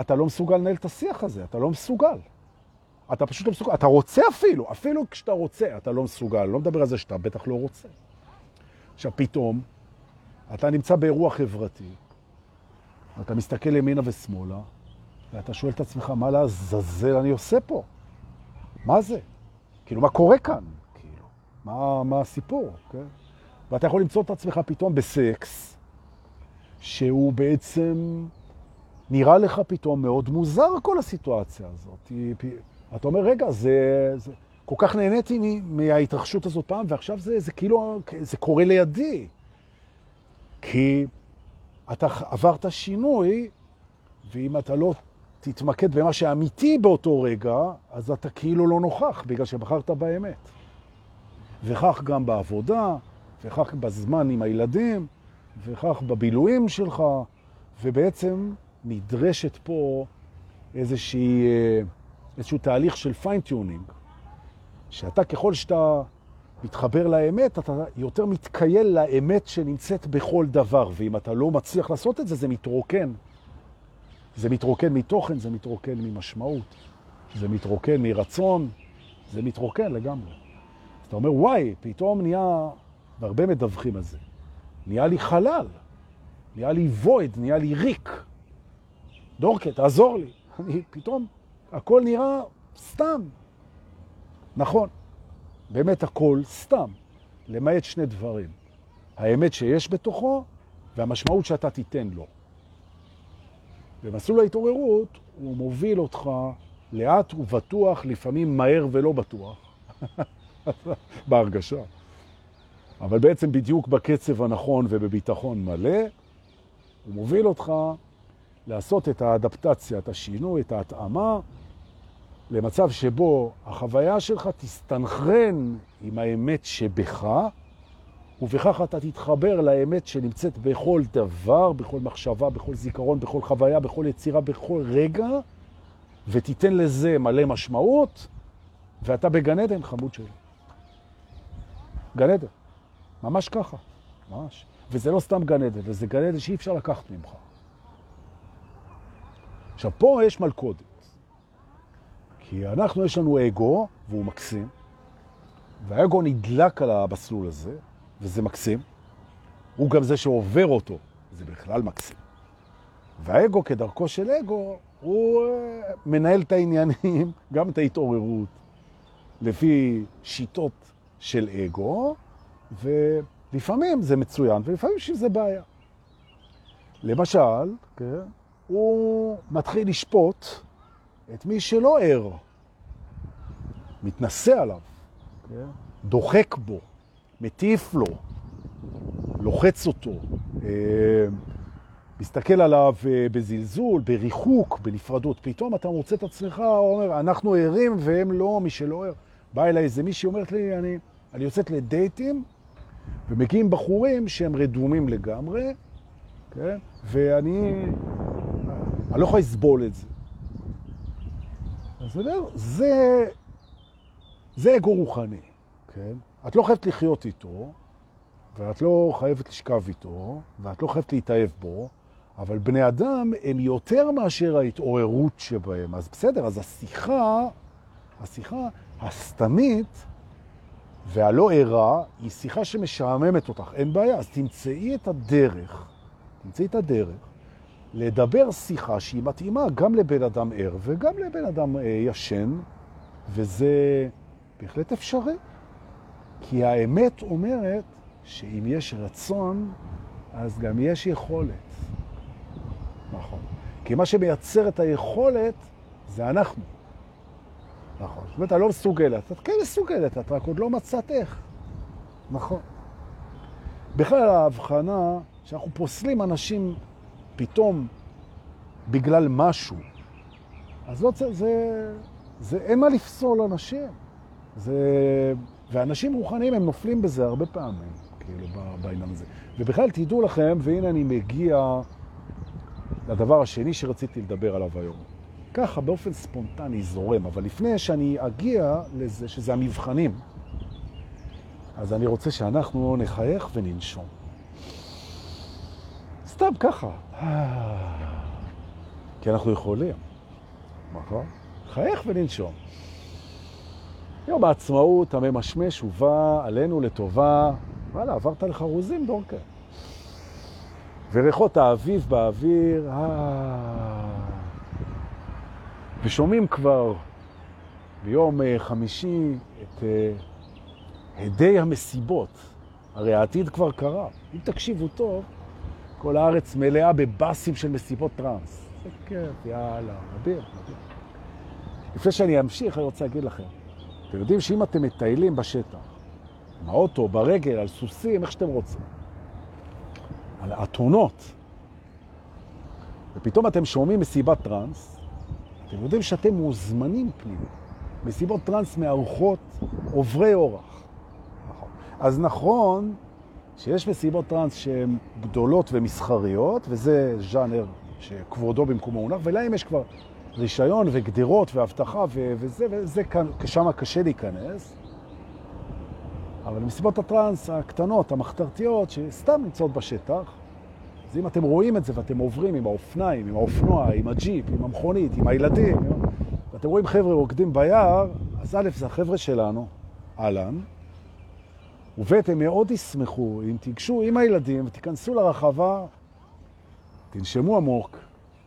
S1: אתה לא מסוגל לנהל את השיח הזה, אתה לא מסוגל. אתה פשוט לא מסוגל, אתה רוצה אפילו, אפילו כשאתה רוצה, אתה לא מסוגל. לא מדבר על זה שאתה בטח לא רוצה. עכשיו פתאום, אתה נמצא באירוע חברתי, אתה מסתכל ימינה ושמאלה, ואתה שואל את עצמך, מה לעזאזל אני עושה פה? מה זה? כאילו, מה קורה כאן? כאילו, מה, מה הסיפור? כן? ואתה יכול למצוא את עצמך פתאום בסקס, שהוא בעצם נראה לך פתאום מאוד מוזר כל הסיטואציה הזאת. אתה אומר, רגע, זה, זה כל כך נהניתי מההתרחשות הזאת פעם, ועכשיו זה, זה כאילו, זה קורה לידי. כי אתה עברת שינוי, ואם אתה לא תתמקד במה שאמיתי באותו רגע, אז אתה כאילו לא נוכח, בגלל שבחרת באמת. וכך גם בעבודה, וכך בזמן עם הילדים, וכך בבילויים שלך, ובעצם נדרשת פה איזושהי, אה, איזשהו תהליך של fine-tuning, שאתה ככל שאתה מתחבר לאמת, אתה יותר מתקייל לאמת שנמצאת בכל דבר, ואם אתה לא מצליח לעשות את זה, זה מתרוקן. זה מתרוקן מתוכן, זה מתרוקן ממשמעות, זה מתרוקן מרצון, זה מתרוקן לגמרי. אז אתה אומר, וואי, פתאום נהיה, והרבה מדווחים על זה, נהיה לי חלל, נהיה לי וויד, נהיה לי ריק. דורקה, תעזור לי. אני פתאום, הכל נראה סתם. נכון, באמת הכל סתם, למעט שני דברים. האמת שיש בתוכו והמשמעות שאתה תיתן לו. במסלול ההתעוררות הוא מוביל אותך לאט ובטוח, לפעמים מהר ולא בטוח, בהרגשה. אבל בעצם בדיוק בקצב הנכון ובביטחון מלא, הוא מוביל אותך לעשות את האדפטציה, את השינוי, את ההתאמה, למצב שבו החוויה שלך תסתנכרן עם האמת שבך, ובכך אתה תתחבר לאמת שנמצאת בכל דבר, בכל מחשבה, בכל זיכרון, בכל חוויה, בכל יצירה, בכל רגע, ותיתן לזה מלא משמעות, ואתה בגן עדן, חמוד שלי. גן עדן. ממש ככה. ממש. וזה לא סתם גן עדן, וזה גן עדן שאי אפשר לקחת ממך. עכשיו, פה יש מלכודת. כי אנחנו, יש לנו אגו, והוא מקסים, והאגו נדלק על המסלול הזה, וזה מקסים. הוא גם זה שעובר אותו, זה בכלל מקסים. והאגו, כדרכו של אגו, הוא אה, מנהל את העניינים, גם את ההתעוררות, לפי שיטות של אגו, ולפעמים זה מצוין, ולפעמים שזה בעיה. למשל, כן, הוא מתחיל לשפוט את מי שלא ער, מתנסה עליו, כן? דוחק בו, מטיף לו, לוחץ אותו, אה, מסתכל עליו אה, בזלזול, בריחוק, בנפרדות. פתאום אתה מוצא את עצמך, אומר, אנחנו ערים והם לא, מי שלא ער. בא אליי איזה מישהי, אומרת לי, אני, אני יוצאת לדייטים, ומגיעים בחורים שהם רדומים לגמרי, כן? ואני אני לא יכול לסבול את זה. אז זה, זה אגו רוחני, כן? את לא חייבת לחיות איתו, ואת לא חייבת לשכב איתו, ואת לא חייבת להתאהב בו, אבל בני אדם הם יותר מאשר ההתעוררות שבהם. אז בסדר, אז השיחה, השיחה הסתמית והלא ערה היא שיחה שמשעממת אותך, אין בעיה. אז תמצאי את הדרך, תמצאי את הדרך לדבר שיחה שהיא מתאימה גם לבן אדם ער וגם לבן אדם אה, ישן, וזה בהחלט אפשרי. כי האמת אומרת שאם יש רצון, אז גם יש יכולת. נכון. כי מה שמייצר את היכולת זה אנחנו. נכון. זאת אומרת, אתה לא מסוגלת. את כן מסוגלת, את רק עוד לא מצאת איך. נכון. בכלל ההבחנה שאנחנו פוסלים אנשים פתאום בגלל משהו, אז לא צריך, זה, זה, אין מה לפסול אנשים. זה, ואנשים רוחניים הם נופלים בזה הרבה פעמים, כאילו, בעניין הזה. ובכלל, תדעו לכם, והנה אני מגיע לדבר השני שרציתי לדבר עליו היום. ככה, באופן ספונטני, זורם, אבל לפני שאני אגיע לזה, שזה המבחנים, אז אני רוצה שאנחנו נחייך וננשום. סתם ככה. כי אנחנו יכולים, נכון? חייך וננשום. יום העצמאות הממשמש ובא עלינו לטובה. וואלה, עברת לך רוזים, דורקה. וריחות האביב באוויר, אה... ושומעים כבר ביום אה, חמישי את אה, הדי המסיבות. הרי העתיד כבר קרה. אם תקשיבו טוב, כל הארץ מלאה בבאסים של מסיבות טראנס. זה כיף, יאללה, מדהים, מדהים. לפני שאני אמשיך, אני רוצה להגיד לכם, אתם יודעים שאם אתם מטיילים בשטח, עם האוטו, ברגל, על סוסים, איך שאתם רוצים, על אתונות, ופתאום אתם שומעים מסיבת טראנס, אתם יודעים שאתם מוזמנים פנימה. מסיבות טראנס מארחות עוברי אורח. נכון. אז נכון שיש מסיבות טראנס שהן גדולות ומסחריות, וזה ז'אנר שכבודו במקומו הונח, ולהם יש כבר רישיון וגדרות והבטחה וזה, וזה כאן, שם קשה להיכנס. אבל מסיבות הטראנס הקטנות, המחתרתיות, שסתם נמצאות בשטח, אז אם אתם רואים את זה ואתם עוברים עם האופניים, עם האופנוע, עם הג'יפ, עם המכונית, עם הילדים, ואתם רואים חבר'ה רוקדים ביער, אז א', זה החבר'ה שלנו, אהלן, וב', הם מאוד ישמחו אם תיגשו עם הילדים ותיכנסו לרחבה, תנשמו עמוק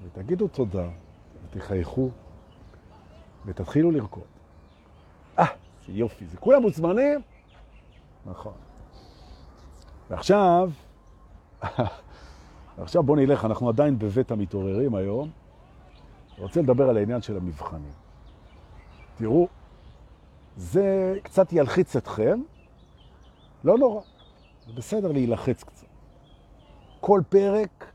S1: ותגידו תודה ותחייכו ותתחילו לרקוד. אה, זה יופי, זה כולם מוזמנים? נכון. ועכשיו, עכשיו בוא נלך, אנחנו עדיין בבית המתעוררים היום. אני רוצה לדבר על העניין של המבחנים. תראו, זה קצת ילחיץ אתכם, לא נורא, זה בסדר להילחץ קצת. כל פרק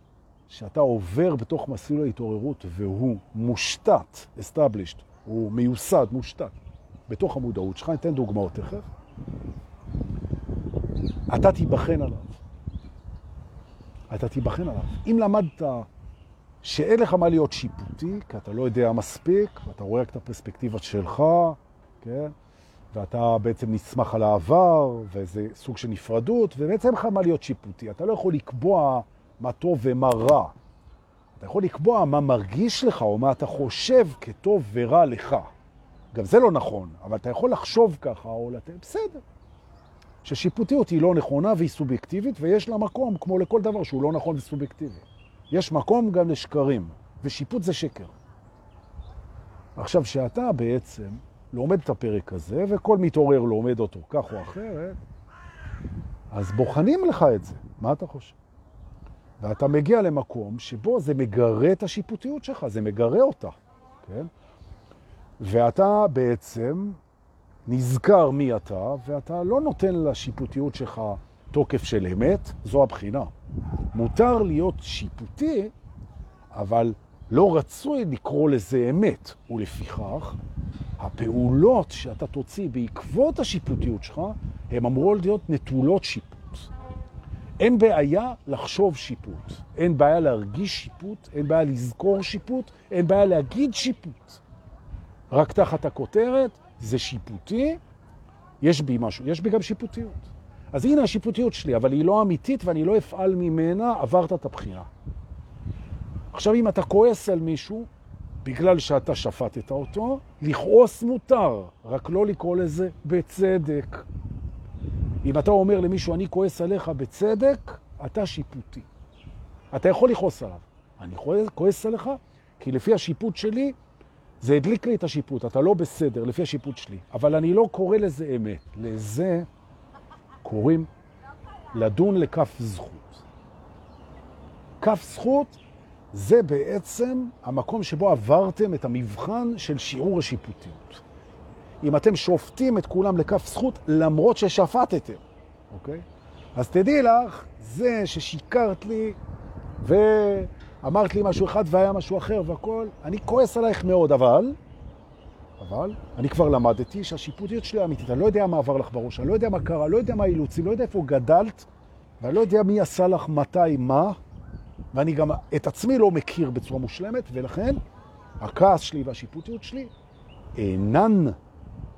S1: שאתה עובר בתוך מסלול ההתעוררות והוא מושתת, established, הוא מיוסד, מושתת, בתוך המודעות שלך, ניתן דוגמאות תכף, אתה תיבחן עליו. אתה תיבחן עליו. אם למדת שאין לך מה להיות שיפוטי, כי אתה לא יודע מספיק, ואתה רואה רק את הפרספקטיבה שלך, כן? ואתה בעצם נסמך על העבר, וזה סוג של נפרדות, ובעצם אין לך מה להיות שיפוטי. אתה לא יכול לקבוע מה טוב ומה רע. אתה יכול לקבוע מה מרגיש לך, או מה אתה חושב כטוב ורע לך. גם זה לא נכון, אבל אתה יכול לחשוב ככה, או לתת, בסדר. ששיפוטיות היא לא נכונה והיא סובייקטיבית, ויש לה מקום, כמו לכל דבר שהוא לא נכון וסובייקטיבי. יש מקום גם לשקרים, ושיפוט זה שקר. עכשיו, שאתה בעצם לומד את הפרק הזה, וכל מתעורר לומד אותו כך או אחרת, אז בוחנים לך את זה. מה אתה חושב? ואתה מגיע למקום שבו זה מגרה את השיפוטיות שלך, זה מגרה אותה, כן? ואתה בעצם נזכר מי אתה, ואתה לא נותן לשיפוטיות שלך תוקף של אמת, זו הבחינה. מותר להיות שיפוטי, אבל לא רצוי לקרוא לזה אמת, ולפיכך הפעולות שאתה תוציא בעקבות השיפוטיות שלך, הן אמורות להיות נטולות שיפוט. אין בעיה לחשוב שיפוט, אין בעיה להרגיש שיפוט, אין בעיה לזכור שיפוט, אין בעיה להגיד שיפוט. רק תחת הכותרת, זה שיפוטי, יש בי משהו, יש בי גם שיפוטיות. אז הנה השיפוטיות שלי, אבל היא לא אמיתית ואני לא אפעל ממנה, עברת את הבחירה. עכשיו, אם אתה כועס על מישהו, בגלל שאתה שפטת אותו, לכעוס מותר, רק לא לקרוא לזה בצדק. אם אתה אומר למישהו, אני כועס עליך בצדק, אתה שיפוטי. אתה יכול לכעוס עליו. אני כועס עליך, כי לפי השיפוט שלי, זה הדליק לי את השיפוט. אתה לא בסדר, לפי השיפוט שלי. אבל אני לא קורא לזה אמת. לזה קוראים לדון לכף זכות. כף זכות זה בעצם המקום שבו עברתם את המבחן של שיעור השיפוטיות. אם אתם שופטים את כולם לכף זכות, למרות ששפטתם, אוקיי? אז תדעי לך, זה ששיקרת לי ואמרת לי משהו אחד והיה משהו אחר והכל, אני כועס עלייך מאוד, אבל, אבל, אני כבר למדתי שהשיפוטיות שלי אמיתית, אני לא יודע מה עבר לך בראש, אני לא יודע מה קרה, לא יודע מה האילוצים, לא יודע איפה גדלת, ואני לא יודע מי עשה לך מתי מה, ואני גם את עצמי לא מכיר בצורה מושלמת, ולכן הכעס שלי והשיפוטיות שלי אינן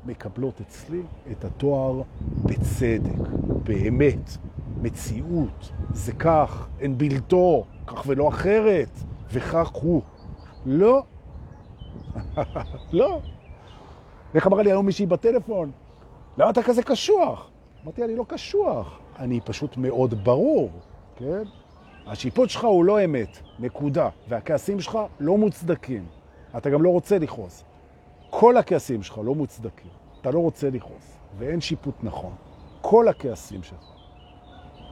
S1: מקבלות אצלי את התואר בצדק, באמת, מציאות, זה כך, אין בלתו, כך ולא אחרת, וכך הוא. לא. לא. איך אמרה לי היום מישהי בטלפון? למה אתה כזה קשוח? אמרתי, אני לא קשוח, אני פשוט מאוד ברור, כן? השיפוט שלך הוא לא אמת, נקודה. והכעסים שלך לא מוצדקים. אתה גם לא רוצה לכעוס. כל הכעסים שלך לא מוצדקים. אתה לא רוצה לכעוס, ואין שיפוט נכון. כל הכעסים שלך,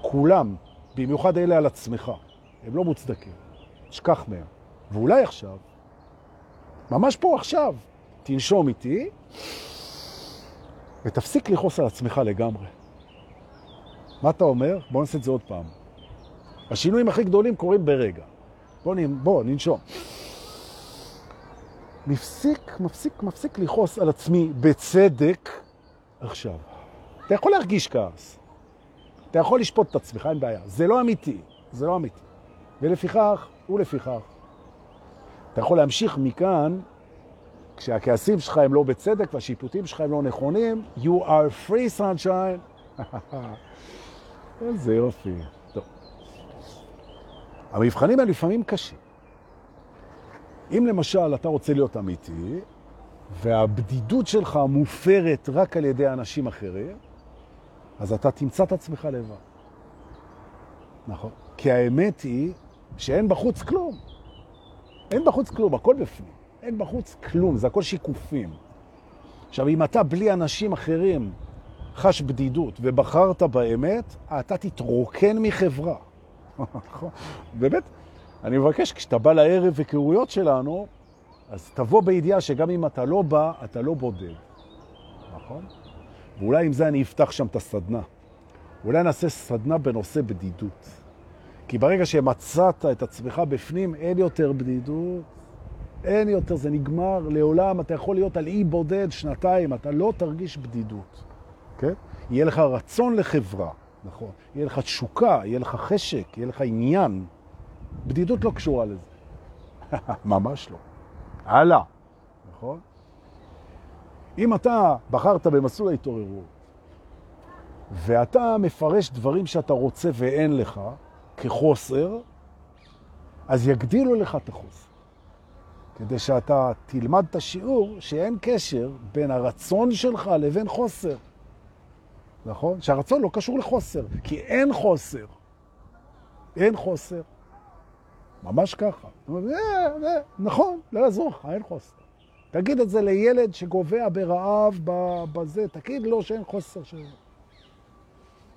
S1: כולם, במיוחד אלה על עצמך, הם לא מוצדקים. שכח מהם. ואולי עכשיו, ממש פה עכשיו, תנשום איתי, ותפסיק לכעוס על עצמך לגמרי. מה אתה אומר? בוא נעשה את זה עוד פעם. השינויים הכי גדולים קורים ברגע. בוא, בוא ננשום. מפסיק, מפסיק, מפסיק לכעוס על עצמי בצדק עכשיו. אתה יכול להרגיש כעס. אתה יכול לשפוט את עצמך, אין בעיה. זה לא אמיתי, זה לא אמיתי. ולפיכך, ולפיכך, אתה יכול להמשיך מכאן, כשהכעסים שלך הם לא בצדק והשיפוטים שלך הם לא נכונים, you are free sunshine. איזה יופי. טוב. המבחנים הם לפעמים קשים. אם למשל אתה רוצה להיות אמיתי, והבדידות שלך מופרת רק על ידי אנשים אחרים, אז אתה תמצא את עצמך לבד. נכון. כי האמת היא שאין בחוץ כלום. אין בחוץ כלום, הכל בפנים. אין בחוץ כלום, זה הכל שיקופים. עכשיו, אם אתה בלי אנשים אחרים חש בדידות ובחרת באמת, אתה תתרוקן מחברה. נכון. באמת, אני מבקש, כשאתה בא לערב וקרויות שלנו, אז תבוא בידיעה שגם אם אתה לא בא, אתה לא בודד. נכון? ואולי עם זה אני אפתח שם את הסדנה. אולי נעשה סדנה בנושא בדידות. כי ברגע שמצאת את עצמך בפנים, אין יותר בדידות, אין יותר, זה נגמר לעולם, אתה יכול להיות על אי בודד שנתיים, אתה לא תרגיש בדידות, כן? יהיה לך רצון לחברה, נכון? יהיה לך תשוקה, יהיה לך חשק, יהיה לך עניין. בדידות לא קשורה לזה. ממש לא. הלאה, נכון? אם אתה בחרת במסלול ההתעוררות, ואתה מפרש דברים שאתה רוצה ואין לך כחוסר, אז יגדילו לך את החוסר. כדי שאתה תלמד את השיעור שאין קשר בין הרצון שלך לבין חוסר. נכון? שהרצון לא קשור לחוסר, כי אין חוסר. אין חוסר. ממש ככה. אה, אה, נכון, לא יעזור לך, אין חוסר. תגיד את זה לילד שגובע ברעב בזה, תגיד לו שאין חוסר של...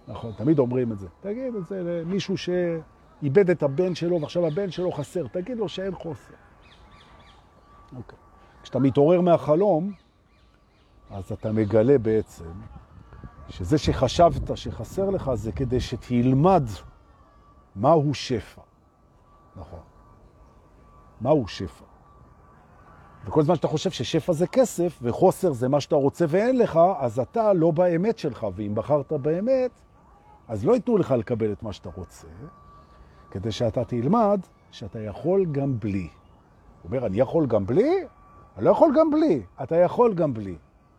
S1: נכון, תמיד אומרים את זה. תגיד את זה למישהו שאיבד את הבן שלו ועכשיו הבן שלו חסר, תגיד לו שאין חוסר. אוקיי. כשאתה מתעורר מהחלום, אז אתה מגלה בעצם שזה שחשבת שחסר לך זה כדי שתלמד מהו שפע. נכון. מהו שפע? וכל זמן שאתה חושב ששפע זה כסף וחוסר זה מה שאתה רוצה ואין לך, אז אתה לא באמת שלך, ואם בחרת באמת, אז לא ייתנו לך לקבל את מה שאתה רוצה, כדי שאתה תלמד שאתה יכול גם בלי. הוא אומר, אני יכול גם בלי? אני לא יכול גם בלי. אתה יכול גם בלי.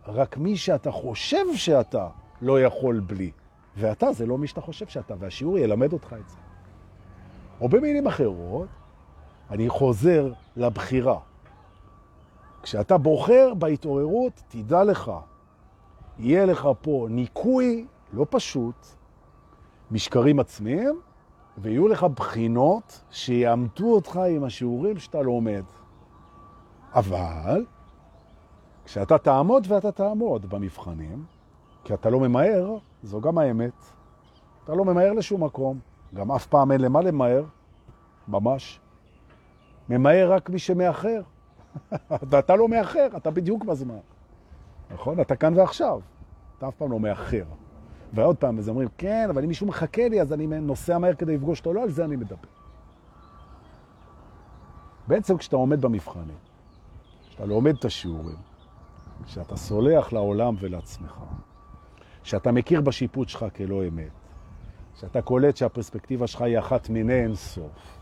S1: רק מי שאתה חושב שאתה לא יכול בלי. ואתה זה לא מי שאתה חושב שאתה, והשיעור ילמד אותך את זה. או במילים אחרות, אני חוזר לבחירה. כשאתה בוחר בהתעוררות, תדע לך, יהיה לך פה ניקוי לא פשוט, משקרים עצמיים, ויהיו לך בחינות שיעמדו אותך עם השיעורים שאתה לומד. אבל כשאתה תעמוד ואתה תעמוד במבחנים, כי אתה לא ממהר, זו גם האמת. אתה לא ממהר לשום מקום, גם אף פעם אין למה למהר, ממש. ממהר רק מי שמאחר. ואתה לא מאחר, אתה בדיוק בזמן. נכון? אתה כאן ועכשיו. אתה אף פעם לא מאחר. ועוד פעם, אז אומרים, כן, אבל אם מישהו מחכה לי, אז אני נוסע מהר כדי לפגוש אותו. לא על זה אני מדבר. בעצם כשאתה עומד במבחנים, כשאתה לומד את השיעורים, כשאתה סולח לעולם ולעצמך, כשאתה מכיר בשיפוט שלך כלא אמת, כשאתה קולט שהפרספקטיבה שלך היא אחת מיני אינסוף,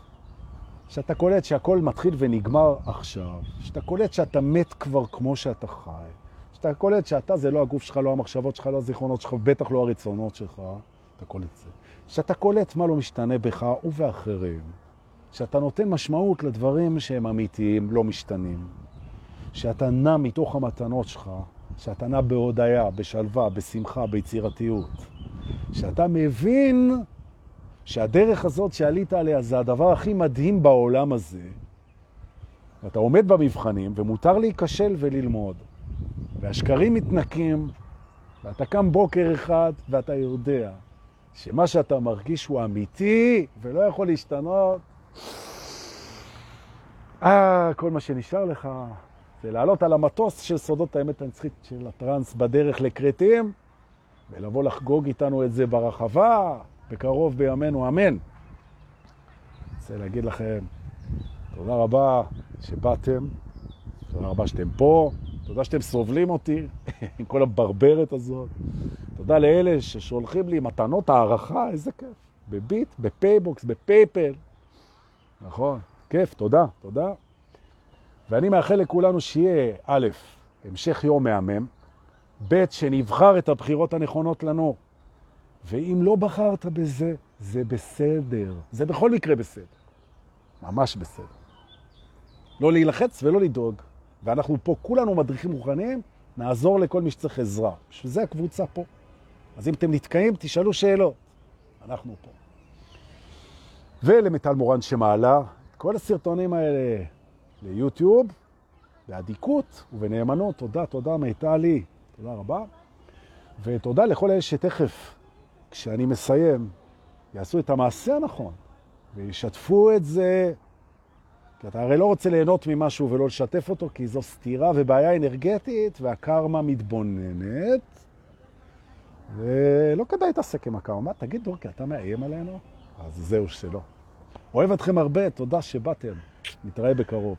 S1: כשאתה קולט שהכל מתחיל ונגמר עכשיו, כשאתה קולט שאתה מת כבר כמו שאתה חי, כשאתה קולט שאתה זה לא הגוף שלך, לא המחשבות שלך, לא הזיכרונות שלך, בטח לא הרצונות שלך, אתה קולט זה. כשאתה קולט מה לא משתנה בך ובאחרים, כשאתה נותן משמעות לדברים שהם אמיתיים, לא משתנים, שאתה נע מתוך המתנות שלך, שאתה נע בהודעה, בשלווה, בשמחה, ביצירתיות, שאתה מבין שהדרך הזאת שעלית עליה זה הדבר הכי מדהים בעולם הזה, ואתה עומד במבחנים ומותר להיכשל וללמוד, והשקרים מתנקים, ואתה קם בוקר אחד ואתה יודע שמה שאתה מרגיש הוא אמיתי ולא יכול להשתנות. אה, כל מה שנשאר לך זה לעלות על המטוס של סודות האמת הנצחית של הטרנס בדרך לקרטים, ולבוא לחגוג איתנו את זה ברחבה, בקרוב בימינו, אמן. רוצה להגיד לכם תודה רבה שבאתם, תודה רבה שאתם פה, תודה שאתם סובלים אותי עם כל הברברת הזאת. תודה לאלה ששולחים לי מתנות הערכה, איזה כיף. בביט, בפייבוקס, בפייפל. נכון, כיף, תודה, תודה. ואני מאחל לכולנו שיהיה, א', המשך יום מהמם, ב', שנבחר את הבחירות הנכונות לנו. ואם לא בחרת בזה, זה בסדר. זה בכל מקרה בסדר. ממש בסדר. לא להילחץ ולא לדאוג. ואנחנו פה כולנו מדריכים מוכנים, נעזור לכל מי שצריך עזרה. בשביל זה הקבוצה פה. אז אם אתם נתקעים, תשאלו שאלות. אנחנו פה. ולמטל מורן שמעלה כל הסרטונים האלה ליוטיוב, באדיקות ובנאמנות. תודה, תודה מיטלי, תודה רבה. ותודה לכל אלה שתכף, כשאני מסיים, יעשו את המעשה הנכון וישתפו את זה, כי אתה הרי לא רוצה ליהנות ממשהו ולא לשתף אותו, כי זו סתירה ובעיה אנרגטית והקרמה מתבוננת. ולא כדאי להתעסק עם הקרמה. תגיד, דורקי, אתה מאיים עלינו? אז זהו שלא. אוהב אתכם הרבה, תודה שבאתם. נתראה בקרוב.